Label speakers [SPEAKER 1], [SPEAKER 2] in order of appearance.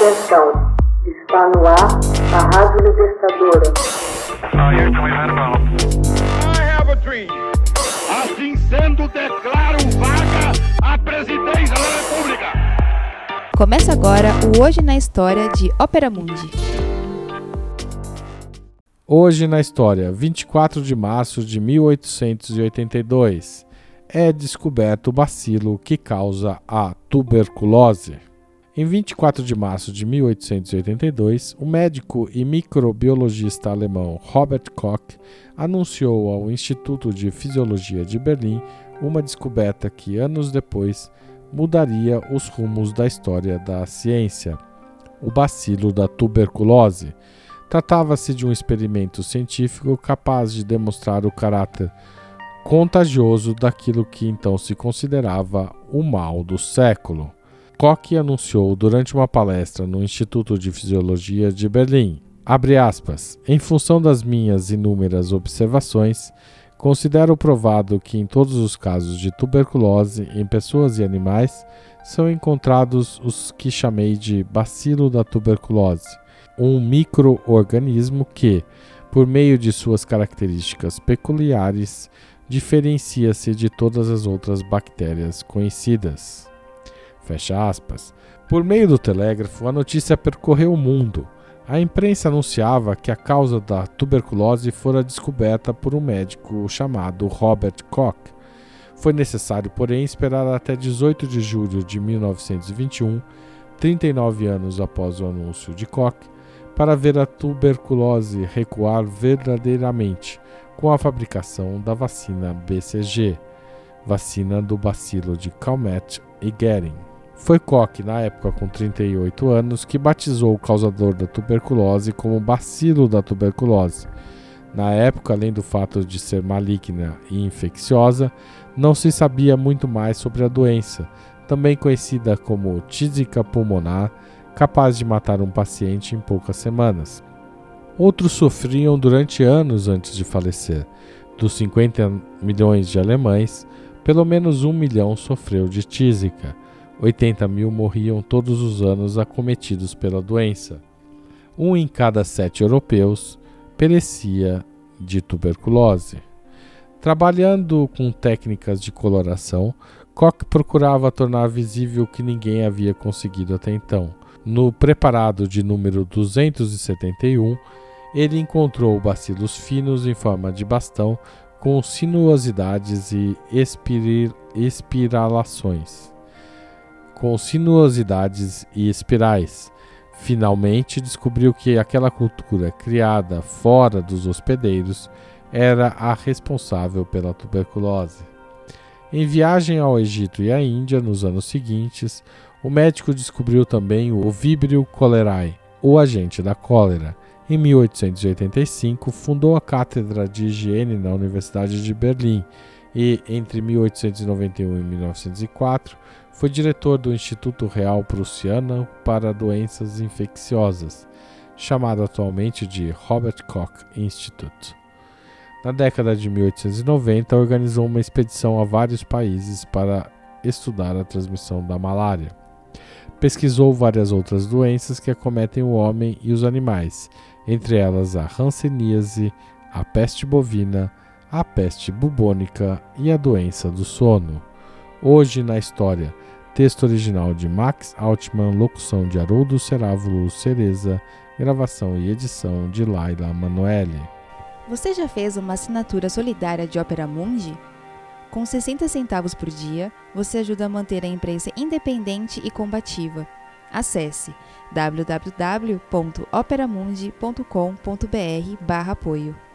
[SPEAKER 1] Atenção, está no ar a Rádio Libertadora.
[SPEAKER 2] Assim sendo, declaro vaga a presidência da República.
[SPEAKER 3] Começa agora o Hoje na História de Ópera Mundi.
[SPEAKER 4] Hoje na história, 24 de março de 1882, é descoberto o bacilo que causa a tuberculose. Em 24 de março de 1882, o médico e microbiologista alemão Robert Koch anunciou ao Instituto de Fisiologia de Berlim uma descoberta que, anos depois, mudaria os rumos da história da ciência: o bacilo da tuberculose. Tratava-se de um experimento científico capaz de demonstrar o caráter contagioso daquilo que então se considerava o mal do século. Koch anunciou durante uma palestra no Instituto de Fisiologia de Berlim, aspas, em função das minhas inúmeras observações, considero provado que em todos os casos de tuberculose em pessoas e animais são encontrados os que chamei de bacilo da tuberculose, um microorganismo que, por meio de suas características peculiares, diferencia-se de todas as outras bactérias conhecidas. Fecha aspas. Por meio do telégrafo, a notícia percorreu o mundo. A imprensa anunciava que a causa da tuberculose fora descoberta por um médico chamado Robert Koch. Foi necessário, porém, esperar até 18 de julho de 1921, 39 anos após o anúncio de Koch, para ver a tuberculose recuar verdadeiramente com a fabricação da vacina BCG, vacina do bacilo de Calmette e Guerin. Foi Koch, na época com 38 anos, que batizou o causador da tuberculose como bacilo da tuberculose. Na época, além do fato de ser maligna e infecciosa, não se sabia muito mais sobre a doença, também conhecida como tísica pulmonar, capaz de matar um paciente em poucas semanas. Outros sofriam durante anos antes de falecer. Dos 50 milhões de alemães, pelo menos um milhão sofreu de tísica. 80 mil morriam todos os anos acometidos pela doença. Um em cada sete europeus perecia de tuberculose. Trabalhando com técnicas de coloração, Koch procurava tornar visível o que ninguém havia conseguido até então. No preparado de número 271, ele encontrou bacilos finos em forma de bastão com sinuosidades e espiralações com sinuosidades e espirais. Finalmente descobriu que aquela cultura criada fora dos hospedeiros era a responsável pela tuberculose. Em viagem ao Egito e à Índia nos anos seguintes, o médico descobriu também o Vibrio cholerae, o agente da cólera. Em 1885, fundou a Cátedra de Higiene na Universidade de Berlim e, entre 1891 e 1904, foi diretor do Instituto Real Prussiano para Doenças Infecciosas, chamado atualmente de Robert Koch Institute. Na década de 1890, organizou uma expedição a vários países para estudar a transmissão da malária. Pesquisou várias outras doenças que acometem o homem e os animais, entre elas a hanseníase, a peste bovina, a peste bubônica e a doença do sono. Hoje na história, texto original de Max Altman, locução de Haroldo Cerávulo Cereza, gravação e edição de Laila Manoeli.
[SPEAKER 3] Você já fez uma assinatura solidária de Opera Mundi? Com 60 centavos por dia, você ajuda a manter a imprensa independente e combativa. Acesse www.operamundi.com.br/apoio.